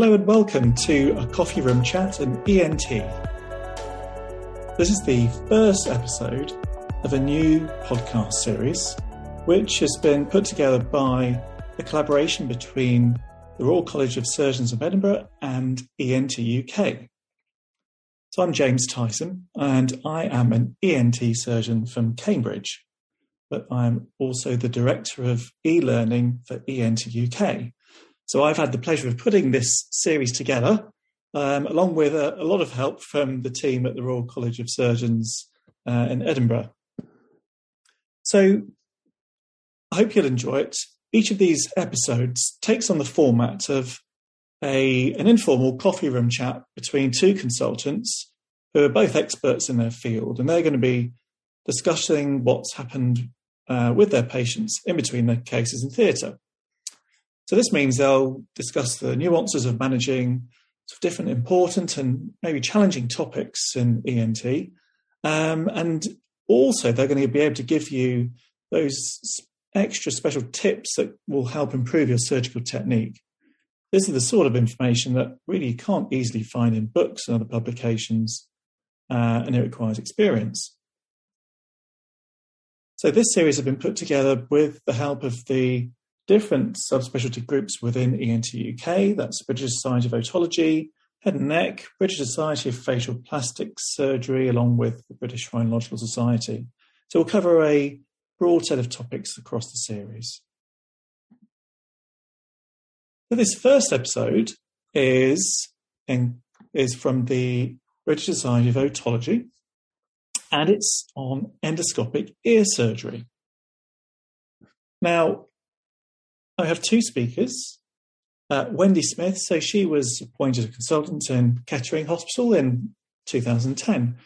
Hello and welcome to a coffee room chat and ENT. This is the first episode of a new podcast series, which has been put together by a collaboration between the Royal College of Surgeons of Edinburgh and ENT UK. So I'm James Tyson, and I am an ENT surgeon from Cambridge, but I'm also the director of e-learning for ENT UK so I've had the pleasure of putting this series together, um, along with a, a, lot of help from the team at the Royal College of Surgeons uh, in Edinburgh. So I hope you'll enjoy it. Each of these episodes takes on the format of a, an informal coffee room chat between two consultants who are both experts in their field, and they're going to be discussing what's happened uh, with their patients in between their cases in theatre. So this means they'll discuss the nuances of managing different important and maybe challenging topics in ENT. Um, and also, they're going to be able to give you those extra special tips that will help improve your surgical technique. This is the sort of information that really you can't easily find in books and other publications, uh, and it requires experience. So, this series has been put together with the help of the different subspecialty groups within ENT UK. That's British Society of Otology, Head and Neck, British Society of Facial Plastic Surgery, along with the British Rhinological Society. So we'll cover a broad set of topics across the series. So this first episode is in, is from the British Society of Otology, and it's on endoscopic ear surgery. Now, I have two speakers. Uh, Wendy Smith, so she was appointed a consultant in Kettering Hospital in 2010,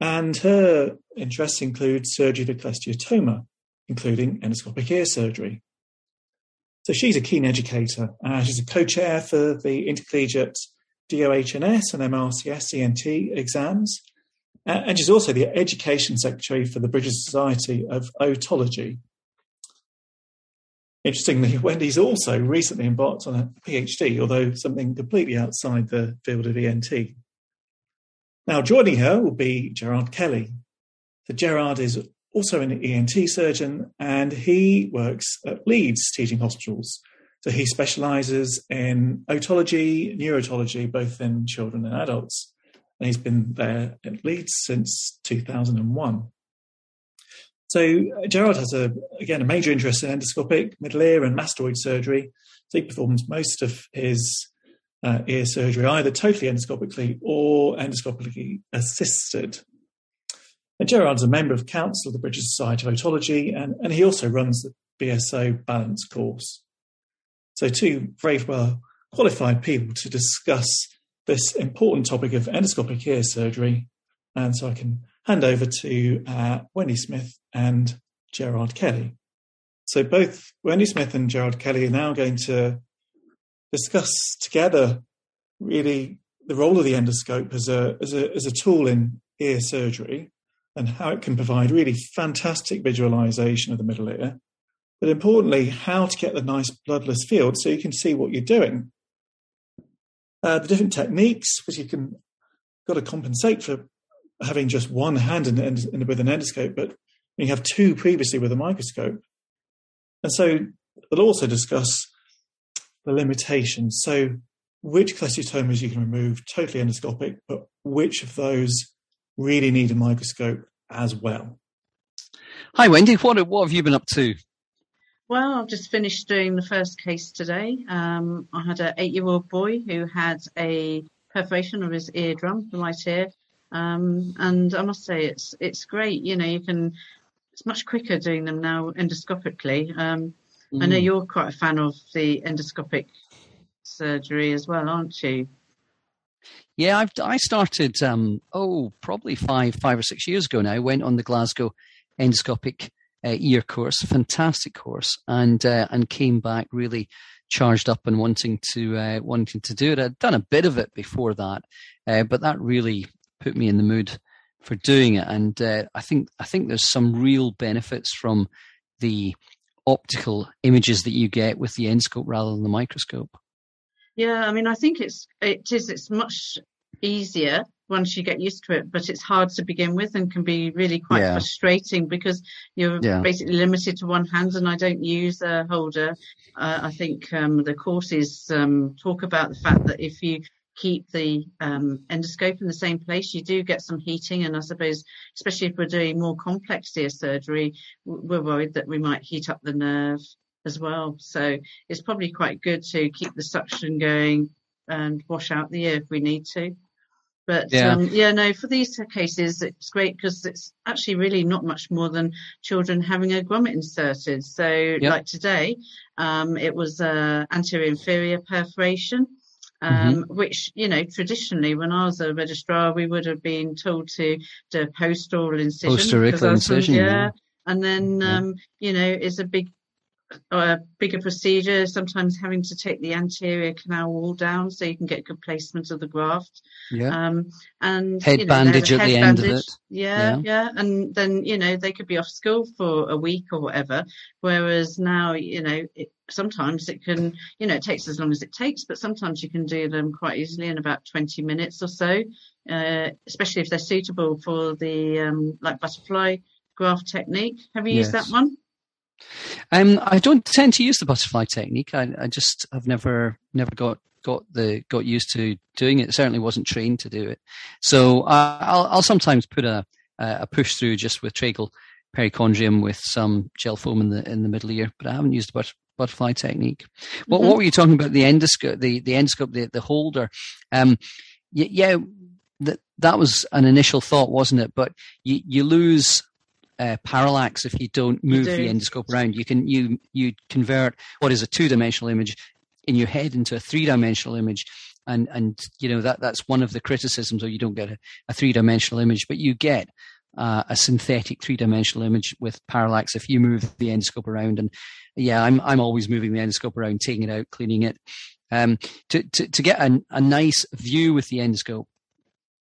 and her interests include surgery of cholesteatoma, including endoscopic ear surgery. So she's a keen educator. Uh, she's a co-chair for the intercollegiate DOHNS and MRCS ENT exams, uh, and she's also the education secretary for the British Society of Otology. Interestingly, Wendy's also recently embarked on a PhD, although something completely outside the field of ENT. Now, joining her will be Gerard Kelly. So, Gerard is also an ENT surgeon and he works at Leeds Teaching Hospitals. So, he specializes in otology, neurotology, both in children and adults. And he's been there at Leeds since 2001. So uh, Gerard has a again a major interest in endoscopic middle ear and mastoid surgery. So he performs most of his uh, ear surgery either totally endoscopically or endoscopically assisted. And Gerard's a member of council of the British Society of Otology, and, and he also runs the BSO Balance course. So two very well qualified people to discuss this important topic of endoscopic ear surgery. And so I can hand over to uh, Wendy Smith and Gerard Kelly. So both Wendy Smith and Gerard Kelly are now going to discuss together really the role of the endoscope as a, as a, as a tool in ear surgery and how it can provide really fantastic visualization of the middle ear. But importantly, how to get the nice bloodless field so you can see what you're doing. Uh, the different techniques, which you can got to compensate for having just one hand in, in, with an endoscope, but you have two previously with a microscope. And so they'll also discuss the limitations. So which cholesteatomas you can remove totally endoscopic, but which of those really need a microscope as well. Hi, Wendy. What, what have you been up to? Well, I've just finished doing the first case today. Um, I had an eight-year-old boy who had a perforation of his eardrum, the right ear, um, and I must say it's it's great. You know, you can it's much quicker doing them now endoscopically. Um, mm. I know mm. you're quite a fan of the endoscopic surgery as well, aren't you? Yeah, I've, I started um, oh probably five five or six years ago now. Went on the Glasgow endoscopic uh, ear course, fantastic course, and uh, and came back really charged up and wanting to uh, wanting to do it. I'd done a bit of it before that, uh, but that really put me in the mood for doing it. And uh, I think I think there's some real benefits from the optical images that you get with the endoscope rather than the microscope. Yeah, I mean, I think it's it is it's much easier once you get used to it, but it's hard to begin with and can be really quite Yeah. frustrating because you're Yeah. basically limited to one hand. And I don't use a holder. Uh, I think um, the courses um, talk about the fact that if you keep the um, endoscope in the same place, you do get some heating. And I suppose, especially if we're doing more complex ear surgery, we're worried that we might heat up the nerve as well. So it's probably quite good to keep the suction going and wash out the ear if we need to. But Yeah. um, yeah, no, for these cases, it's great because it's actually really not much more than children having a grommet inserted. So, like today, um, it was uh, anterior inferior perforation. Um, Which, you know, traditionally when I was a registrar, we would have been told to do a post-aural incision. Post-auricular because I was from- incision, yeah. yeah. And then, Yeah. um, you know, it's a big a bigger procedure, sometimes having to take the anterior canal wall down so you can get good placement of the graft. Yeah. Um, and Head you know, bandage a at head the end of bandage. it. Yeah, yeah, and then you know they could be off school for a week or whatever. Whereas now, you know, it, sometimes it can, you know, it takes as long as it takes, but sometimes you can do them quite easily in about twenty minutes or so. Uh, especially if they're suitable for the um, like butterfly graft technique. Have you used that one? Um, I don't tend to use the butterfly technique. I, I just have never never got got the got used to doing it. Certainly wasn't trained to do it. So uh, I'll I'll sometimes put a a push through just with tragal perichondrium with some gel foam in the in the middle ear, but I haven't used the butterfly technique. What Mhm. what were you talking about? The endoscope, the the endoscope, the the holder. Um, y- yeah, that that was an initial thought, wasn't it? But you you lose uh, parallax if you don't move the do. endoscope around. You can you you convert what is a two dimensional image in your head into a three dimensional image, and and you know that that's one of the criticisms. Or you don't get a, a three dimensional image, but you get uh, a synthetic three dimensional image with parallax if you move the endoscope around. And yeah, I'm I'm always moving the endoscope around, taking it out, cleaning it. Um, to, to to get a, a nice view with the endoscope,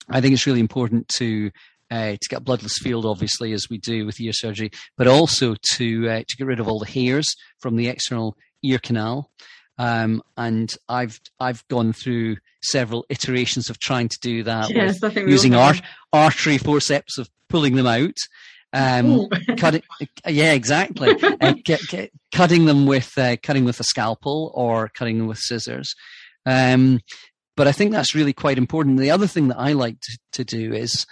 I think it's really important to uh, to get a bloodless field, obviously, as we do with ear surgery, but also to uh, to get rid of all the hairs from the external ear canal. Um, and I've I've gone through several iterations of trying to do that Yes, using art, artery forceps of pulling them out. Um, cutting, yeah, exactly. uh, get, get, cutting them with uh, cutting with a scalpel or cutting them with scissors. Um, but I think that's really quite important. The other thing that I like to, to do is,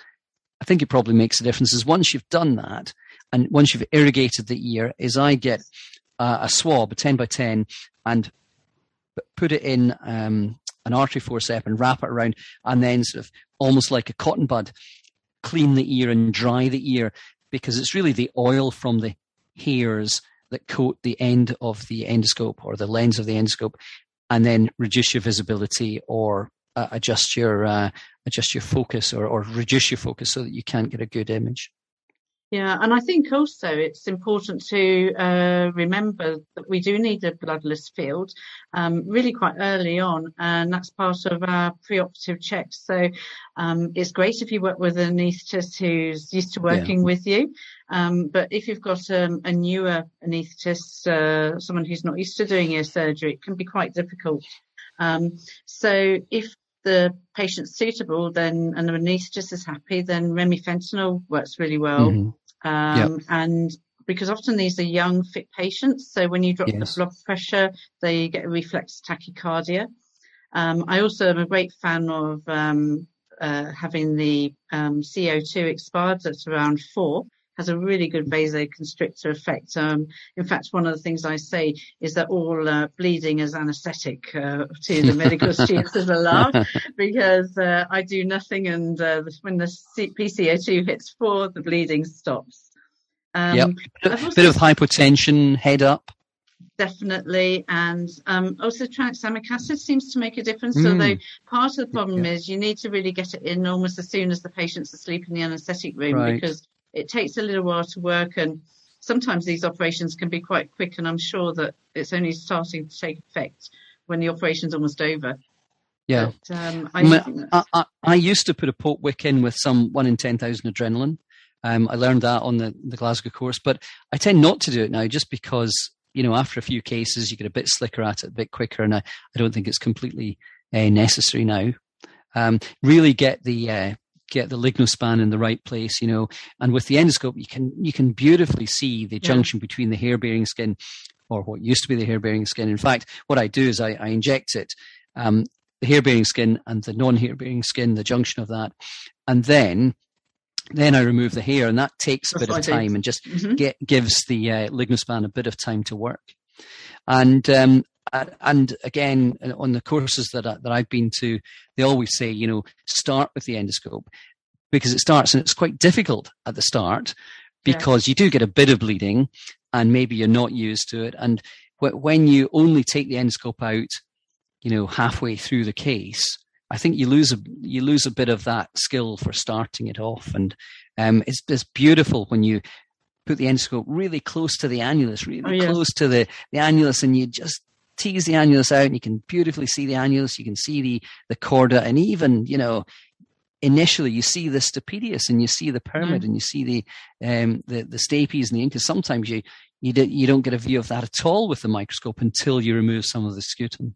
I think it probably makes a difference. Is once you've done that, and once you've irrigated the ear, is I get uh, a swab, a ten by ten, and put it in um, an artery forcep and wrap it around, and then sort of almost like a cotton bud, clean the ear and dry the ear because it's really the oil from the hairs that coat the end of the endoscope or the lens of the endoscope, and then reduce your visibility or uh, adjust your uh, adjust your focus or, or reduce your focus so that you can't get a good image. Yeah, and I think also it's important to uh, remember that we do need a bloodless field um, really quite early on, and that's part of our preoperative checks. So um, it's great if you work with an anaesthetist who's used to working with you, um, but if you've got um, a newer anaesthetist, uh, someone who's not used to doing ear surgery, it can be quite difficult. Um, so if the patient's suitable, then and the anaesthetist is happy, then remifentanil works really well. Mhm. Um, And because often these are young, fit patients, so when you drop Yes. the blood pressure, they get a reflex tachycardia. Um, I also am a great fan of um, uh, having the um, CO2 expired at around four. Has a really good vasoconstrictor effect. Um, in fact, one of the things I say is that all uh, bleeding is anaesthetic uh, to the medical students as a laugh because uh, I do nothing, and uh, when the C- PCO2 hits four, the bleeding stops. Um, Yep. Bit, of- bit of hypotension, head up. Definitely, and um, also tranexamic acid seems to make a difference. Mm. Although part of the problem Yeah. is you need to really get it in almost as soon as the patient's asleep in the anaesthetic room Right. because it takes a little while to work, and sometimes these operations can be quite quick. And I'm sure that it's only starting to take effect when the operation's almost over. Yeah. But, um, I, I, I, I used to put a port wick in with some one in 10,000 adrenaline. Um, I learned that on the, the Glasgow course, but I tend not to do it now just because you know, after a few cases, you get a bit slicker at it, a bit quicker, and I, I don't think it's completely uh, necessary now. Um, really get the uh, get the lignospan in the right place, you know, and with the endoscope, you can you can beautifully see the yeah. junction between the hair bearing skin, or what used to be the hair bearing skin. In fact, what I do is I, I inject it. Um, the hair bearing skin and the non hair bearing skin, the junction of that, and then then I remove the hair, and that takes a bit of time and just mm-hmm. get, gives the uh, lignospan a bit of time to work. And um, and again, on the courses that I, that I've been to, they always say, you know, start with the endoscope because it starts and it's quite difficult at the start because yeah. you do get a bit of bleeding and maybe you're not used to it. And when you only take the endoscope out, you know, halfway through the case, I think you lose a you lose a bit of that skill for starting it off, and um, it's it's beautiful when you put the endoscope really close to the annulus, really oh, close to the the annulus, and you just tease the annulus out, and you can beautifully see the annulus. You can see the the chorda, and even you know initially you see the stapedius and you see the pyramid mm. and you see the um, the the stapes and the incus. Sometimes you you, do, you don't get a view of that at all with the microscope until you remove some of the scutum.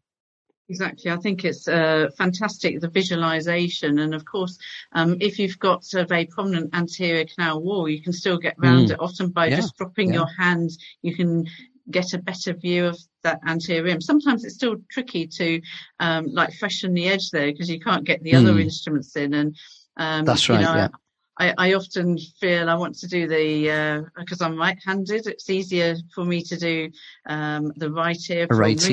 Exactly. I think it's uh, fantastic, the visualization. And of course, um, if you've got a very prominent anterior canal wall, you can still get around mm. it. Often by yeah. just dropping yeah. your hand, you can get a better view of that anterior rim. Sometimes it's still tricky to um, like freshen the edge there because you can't get the mm. other instruments in. And um, that's right. You know, yeah. I, I, often feel I want to do the because uh, I'm right-handed. It's easier for me to do um, the right ear for right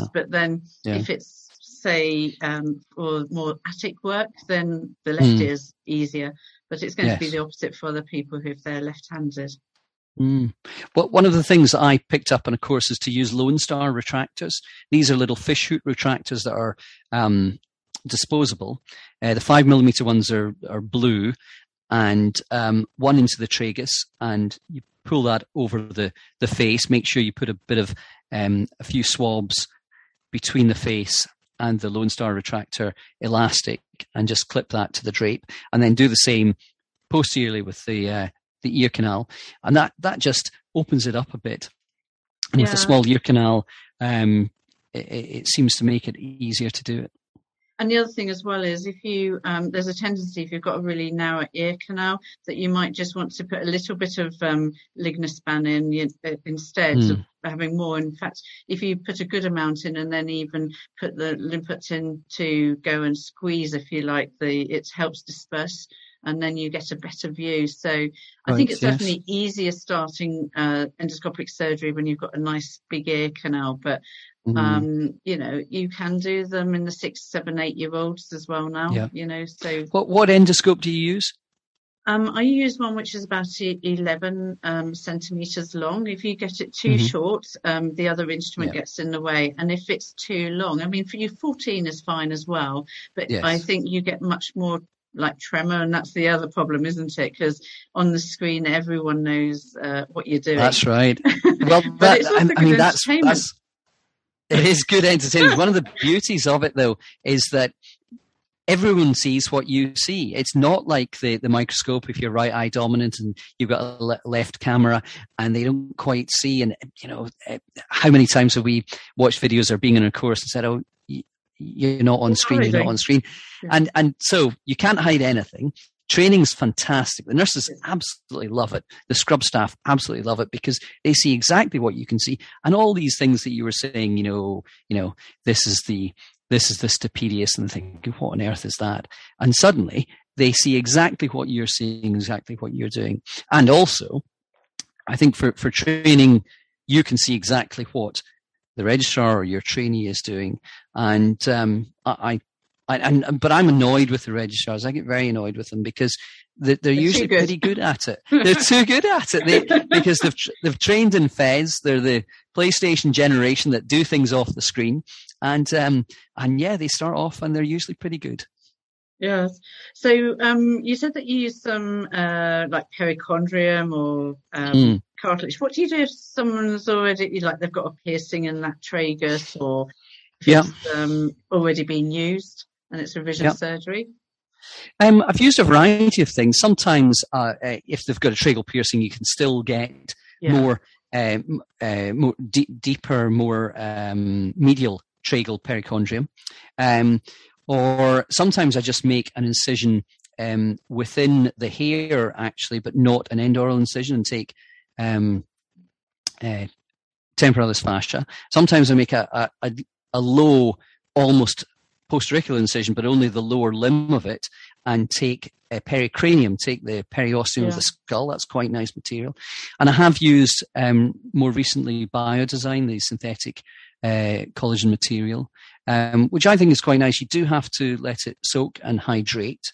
yeah. but then yeah. if it's say um, for more attic work, then the left mm. ear is easier. But it's going yes. to be the opposite for other people who if they're left-handed. Mm. Well, one of the things I picked up on a course is to use Lone Star retractors. These are little fish hook retractors that are um, disposable. Uh, the five millimeter ones are, are blue and um, one into the tragus and you pull that over the, the face. Make sure you put a bit of um, a few swabs between the face and the Lone Star retractor elastic and just clip that to the drape and then do the same posteriorly with the uh, the ear canal and that that just opens it up a bit and yeah. with a small ear canal um, it, it, seems to make it easier to do it and the other thing as well is if you, um, there's a tendency if you've got a really narrow ear canal that you might just want to put a little bit of um, lignospan in uh, instead mm. of having more. In fact, if you put a good amount in and then even put the limpets in to go and squeeze, if you like, the it helps disperse and then you get a better view. So I right, think it's yes. definitely easier starting uh, endoscopic surgery when you've got a nice big ear canal. But Mm. Um, you know, you can do them in the six, seven, eight year olds as well now. Yeah. You know, so what what endoscope do you use? Um, I use one which is about 11 um, centimeters long. If you get it too mm-hmm. short, um, the other instrument yeah. gets in the way. And if it's too long, I mean, for you, 14 is fine as well. But yes. I think you get much more like tremor, and that's the other problem, isn't it? Because on the screen, everyone knows uh, what you're doing. That's right. Well, that, I, I mean, that's, that's it is good entertainment. One of the beauties of it, though, is that everyone sees what you see. It's not like the, the microscope if you're right eye dominant and you've got a le- left camera and they don't quite see. And, you know, eh, how many times have we watched videos or being in a course and said, oh, you're not on screen, you're not on screen. And, and so you can't hide anything. Training's fantastic. The nurses absolutely love it. The scrub staff absolutely love it because they see exactly what you can see. And all these things that you were saying, you know, you know, this is the this is the stapedius and thinking, what on earth is that? And suddenly they see exactly what you're seeing, exactly what you're doing. And also, I think for, for training, you can see exactly what the registrar or your trainee is doing. And um, I, and, and, but I'm annoyed with the registrars. I get very annoyed with them because they're, they're usually good. pretty good at it. They're too good at it they, because they've they've trained in FESS. They're the PlayStation generation that do things off the screen, and um, and yeah, they start off and they're usually pretty good. Yes. So um, you said that you use some uh, like perichondrium or um, mm. cartilage. What do you do if someone's already like they've got a piercing in that tragus or if yeah. it's um, already been used? and it's revision yep. surgery? Um, I've used a variety of things. Sometimes, uh, uh, if they've got a tragal piercing, you can still get yeah. more uh, uh, more deeper, more um, medial tragal perichondrium. Um, or sometimes I just make an incision um, within the hair, actually, but not an endaural incision, and take um, uh, temporalis fascia. Sometimes I make a, a, a low, almost postauricular incision, but only the lower limb of it, and take a pericranium, take the periosteum yeah. of the skull. That's quite nice material. And I have used um, more recently Biodesign, the synthetic uh, collagen material, um, which I think is quite nice. You do have to let it soak and hydrate.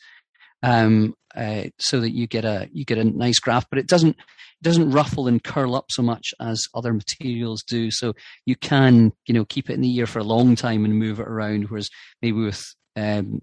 Um, uh, so that you get a you get a nice graft, but it doesn't it doesn't ruffle and curl up so much as other materials do. So you can you know keep it in the ear for a long time and move it around, whereas maybe with um,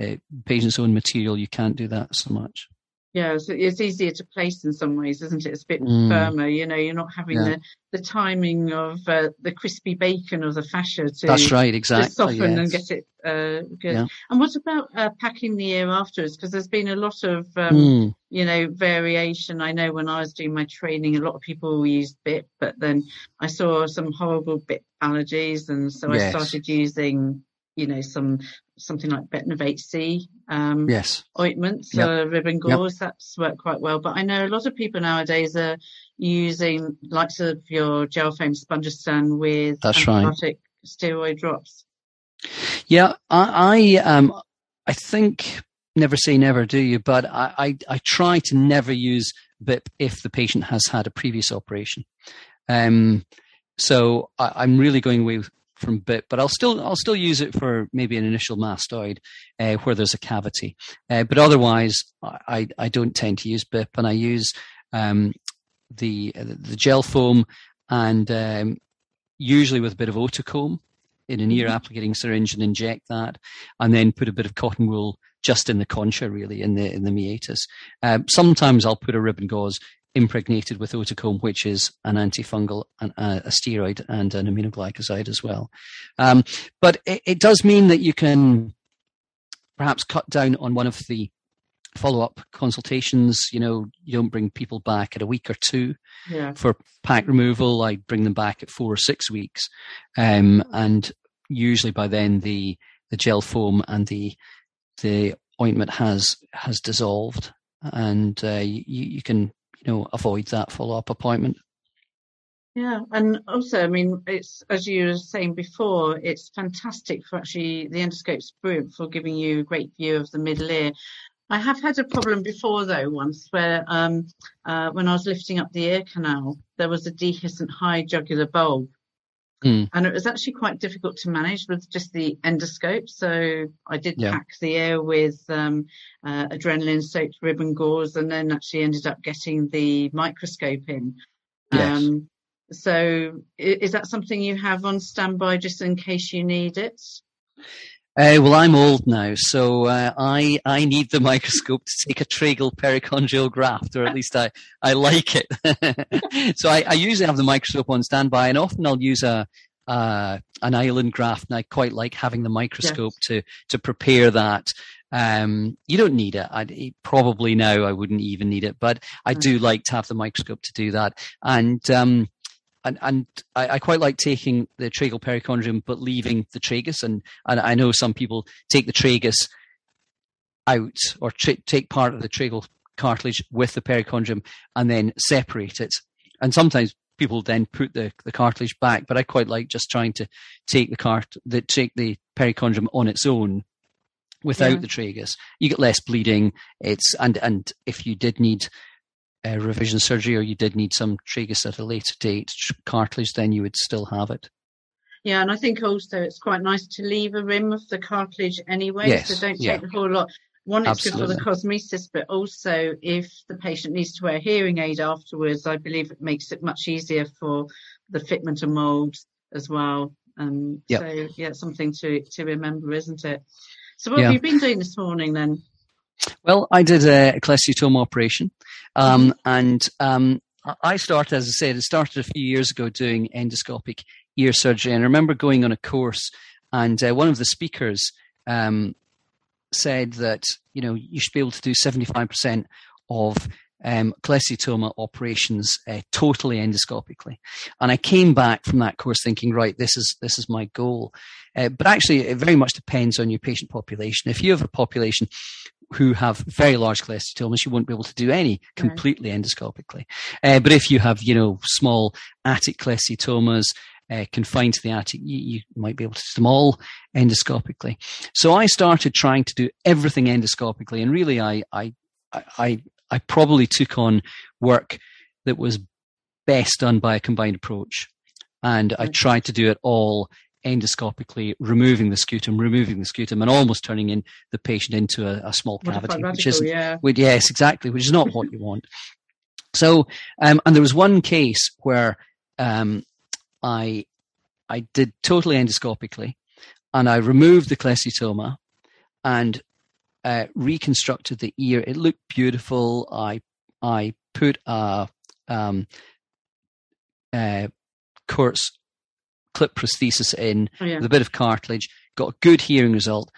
uh, patient's own material you can't do that so much. Yeah, so it's easier to place in some ways, isn't it? It's a bit mm. firmer. You know, you're not having yeah. the, the timing of uh, the crispy bacon or the fascia to that's right, exactly, soften yes. and get it uh, good. Yeah. And what about uh, packing the ear afterwards? Because there's been a lot of um, mm. you know variation. I know when I was doing my training, a lot of people used BIPP, but then I saw some horrible BIPP allergies, and so yes. I started using you know some something like Betnovate C um, yes. ointments, yep. uh, ribbon gauze. Yep. That's worked quite well. But I know a lot of people nowadays are using likes of your gel foam Spongostan with That's right. steroid drops. Yeah, I, I um I think never say never, do you? But I, I, I try to never use BIPP if the patient has had a previous operation. Um, so I, am really going away from BIPP, but I'll still I'll still use it for maybe an initial mastoid uh, where there's a cavity. Uh, but otherwise, I, I don't tend to use BIPP, and I use um, the the gel foam and um, usually with a bit of Otocomb in an ear mm-hmm. applicating syringe and inject that, and then put a bit of cotton wool just in the concha, really in the in the meatus. Um, sometimes I'll put a ribbon gauze impregnated with Otocomb, which is an antifungal, an, uh, a steroid, and an aminoglycoside as well. Um, but it, it, does mean that you can perhaps cut down on one of the follow-up consultations. You know, you don't bring people back at a week or two yeah. for pack removal. I bring them back at four or six weeks, um, and usually by then the the gel foam and the the ointment has has dissolved, and uh, you, you can you know avoid that follow up appointment. Yeah, and also, I mean, it's as you were saying before, it's fantastic for actually the endoscope's brilliant for giving you a great view of the middle ear. I have had a problem before though, once where um, uh, when I was lifting up the ear canal, there was a dehiscent high jugular bulb, Mm. And it was actually quite difficult to manage with just the endoscope. So I did yeah. pack the air with um, uh, adrenaline soaked ribbon gauze and then actually ended up getting the microscope in. Yes. Um, so is that something you have on standby just in case you need it? Uh, well, I'm old now, so uh, I I need the microscope to take a tragal perichondrial graft, or at least I, I like it. so I, I, usually have the microscope on standby, and often I'll use a uh, an island graft, and I quite like having the microscope yes. to to prepare that. Um, you don't need it. I'd, probably now I wouldn't even need it, but I do mm. like to have the microscope to do that. And um, and, and I, I, quite like taking the tragal perichondrium but leaving the tragus. And, and I know some people take the tragus out or tra- take part of the tragal cartilage with the perichondrium and then separate it. And sometimes people then put the, the cartilage back, but I quite like just trying to take the cart, the, take the perichondrium on its own without yeah. the tragus. You get less bleeding. It's, and, and if you did need uh, revision surgery or you did need some tragus at a later date cartilage, then you would still have it. Yeah, and I think also it's quite nice to leave a rim of the cartilage anyway, yes, so don't take yeah. the whole lot. One, it's good for the cosmesis, but also if the patient needs to wear a hearing aid afterwards, I believe it makes it much easier for the fitment and mold as well. Um, yep. So yeah, something to to remember, isn't it? So what yeah. have you been doing this morning then? Well, I did a cholesteatoma operation, um, mm-hmm. and um, I started, as I said, it started a few years ago doing endoscopic ear surgery. And I remember going on a course, and uh, one of the speakers um, said that you know you should be able to do seventy five percent of um, cholesteatoma operations uh, totally endoscopically. And I came back from that course thinking, right, this is this is my goal. Uh, but actually, it very much depends on your patient population. If you have a population who have very large cholesteatomas, you won't be able to do any completely right. endoscopically. Uh, but if you have, you know, small attic cholesteatomas, uh, confined to the attic, you, you, might be able to do them all endoscopically. So I started trying to do everything endoscopically, and really, I, I, I, I probably took on work that was best done by a combined approach, and I tried to do it all endoscopically, removing the scutum, removing the scutum, and almost turning in the patient into a, a small cavity, which is yeah. yes, exactly, which is not what you want. So, um, and there was one case where um, I I did totally endoscopically, and I removed the cholesteatoma and uh, reconstructed the ear. It looked beautiful. I I put a um, uh, Kurz clip prosthesis in oh, yeah. with a bit of cartilage, got a good hearing result,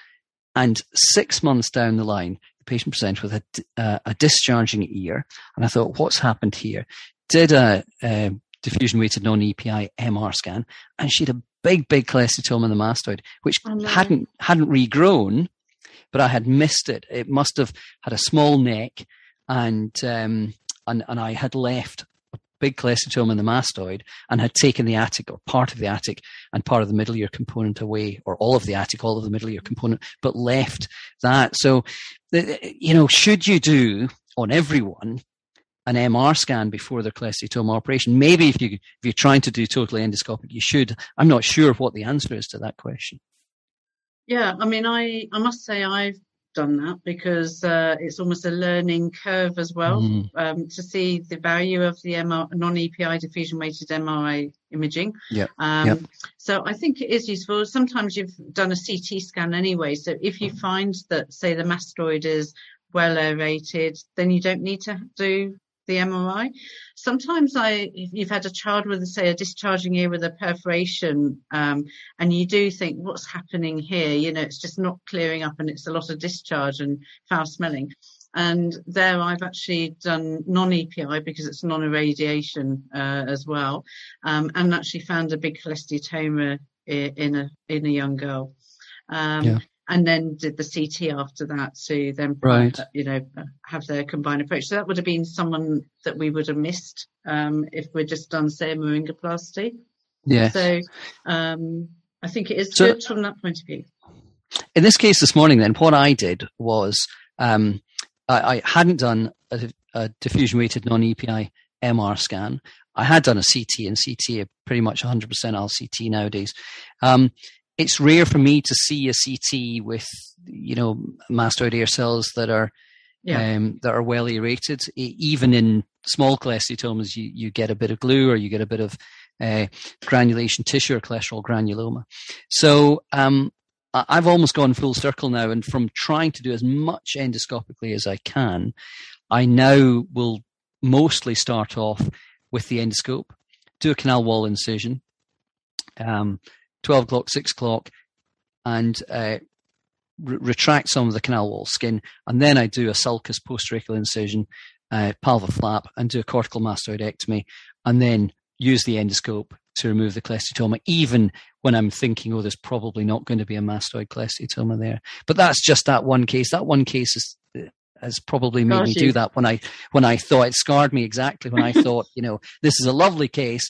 and six months down the line, the patient presented with a, uh, a discharging ear, and I thought, what's happened here? Did a, a diffusion weighted non-EPI MR scan, and she had a big, big cholesteatoma in the mastoid, which oh, hadn't hadn't regrown, but I had missed it. It must have had a small neck, and um, and and I had left big cholesteatoma in the mastoid and had taken the attic or part of the attic and part of the middle ear component away, or all of the attic, all of the middle ear component, but left that. So, you know, should you do on everyone an MR scan before their cholesteatoma operation. Maybe if you if you're trying to do totally endoscopic, you should. I'm not sure what the answer is to that question. Yeah, I mean, I I must say I've done that because uh, it's almost a learning curve as well mm. um, to see the value of the MR, non-EPI diffusion weighted MRI imaging. Yeah. Um, yep. So I think it is useful. Sometimes you've done a CT scan anyway, so if you find that say the mastoid is well aerated, then you don't need to do the MRI. Sometimes I, if you've had a child with, say, a discharging ear with a perforation, um, and you do think, what's happening here? You know, it's just not clearing up and it's a lot of discharge and foul smelling. And there I've actually done non-EPI because it's non-irradiation uh, as well, um, and actually found a big cholesteatoma in a in a young girl. Um, yeah and then did the CT after that to then right. you know have their combined approach. So that would have been someone that we would have missed um, if we'd just done say a myringoplasty. Yeah. So um, I think it is so, good from that point of view. In this case this morning, then what I did was um, I, I, hadn't done a, a diffusion weighted non EPI MR scan. I had done a CT, and CT are pretty much 100% RCT nowadays. Um, it's rare for me to see a CT with you know mastoid air cells that are yeah. um, that are well aerated. Even in small cholesteatomas, you you get a bit of glue or you get a bit of uh, granulation tissue or cholesterol granuloma. So um, I've almost gone full circle now, and from trying to do as much endoscopically as I can, I now will mostly start off with the endoscope, do a canal wall incision. Um, 12 o'clock, 6 o'clock, and uh, re- retract some of the canal wall skin. And then I do a sulcus postracheal incision, uh, palva flap, and do a cortical mastoidectomy, and then use the endoscope to remove the cholesteatoma, even when I'm thinking, oh, there's probably not going to be a mastoid cholesteatoma there. But that's just that one case. That one case is has probably made Gosh, me do that when I when I thought it scarred me exactly when I thought, you know, this is a lovely case.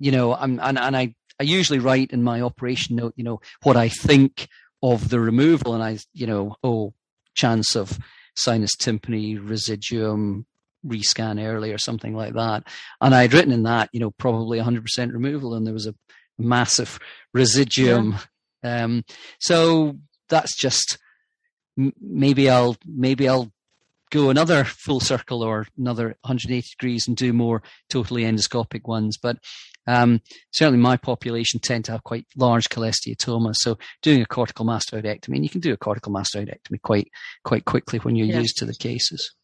You know, I'm and, and I I usually write in my operation note, you know, what I think of the removal, and I, you know, oh, chance of sinus tympani residuum rescan early or something like that. And I'd written in that, you know, probably 100% removal, and there was a massive residuum. Yeah. Um, so that's just maybe I'll maybe I'll go another full circle or another 180 degrees and do more totally endoscopic ones. But um, certainly my population tend to have quite large cholesteatoma. So doing a cortical mastoidectomy, and you can do a cortical mastoidectomy quite quite quickly when you're yes. used to the cases.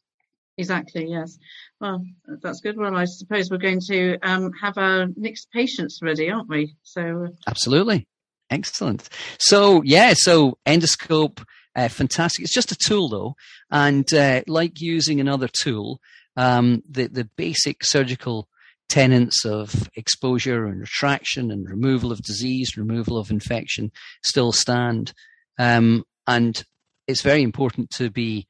Exactly, yes. Well, that's good. Well, I suppose we're going to um, have our next patients ready, aren't we? So uh, Absolutely. Excellent. So, yeah, so endoscope uh, fantastic. It's just a tool though, and uh, like using another tool, um, the the basic surgical tenets of exposure and retraction and removal of disease, removal of infection still stand. Um, and it's very important to be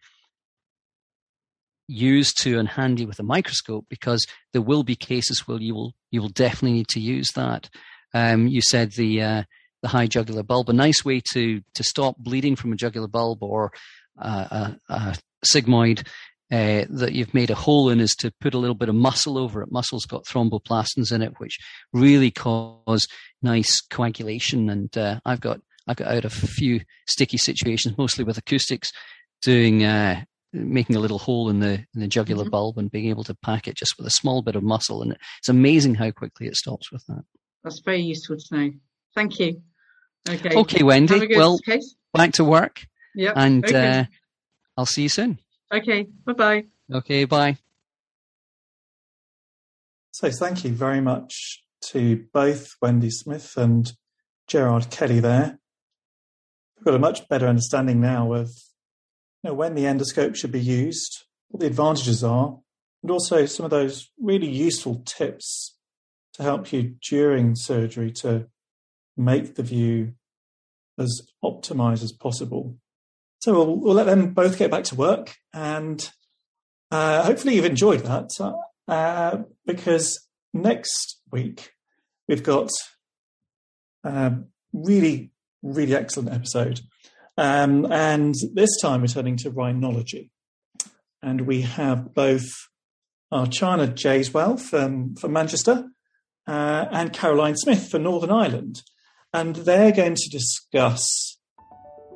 used to and handy with a microscope because there will be cases where you will you will definitely need to use that. Um, you said the uh, the high jugular bulb. A nice way to to stop bleeding from a jugular bulb or uh, a, a, sigmoid uh, that you've made a hole in is to put a little bit of muscle over it. Muscle's got thromboplastins in it, which really cause nice coagulation. And uh, I've got I've got out of a few sticky situations, mostly with acoustics, doing uh, making a little hole in the in the jugular mm-hmm. bulb and being able to pack it just with a small bit of muscle. And it's amazing how quickly it stops with that. That's very useful to know. Thank you. Okay. Okay, Wendy. Well, case. back to work. Yeah. And okay. uh, I'll see you soon. Okay. Bye bye. Okay. Bye. So, thank you very much to both Wendy Smith and Gerard Kelly there. We've got a much better understanding now of you know, when the endoscope should be used, what the advantages are, and also some of those really useful tips to help you during surgery to make the view as optimized as possible. So we'll, we'll let them both get back to work, and uh, hopefully you've enjoyed that uh, because next week we've got a really, really excellent episode. Um, and this time we're turning to rhinology. And we have both our China Jayswell from, from Manchester uh, and Caroline Smith for Northern Ireland. And they're going to discuss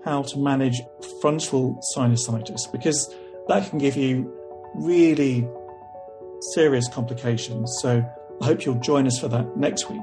how to manage frontal sinusitis because that can give you really serious complications. So I hope you'll join us for that next week.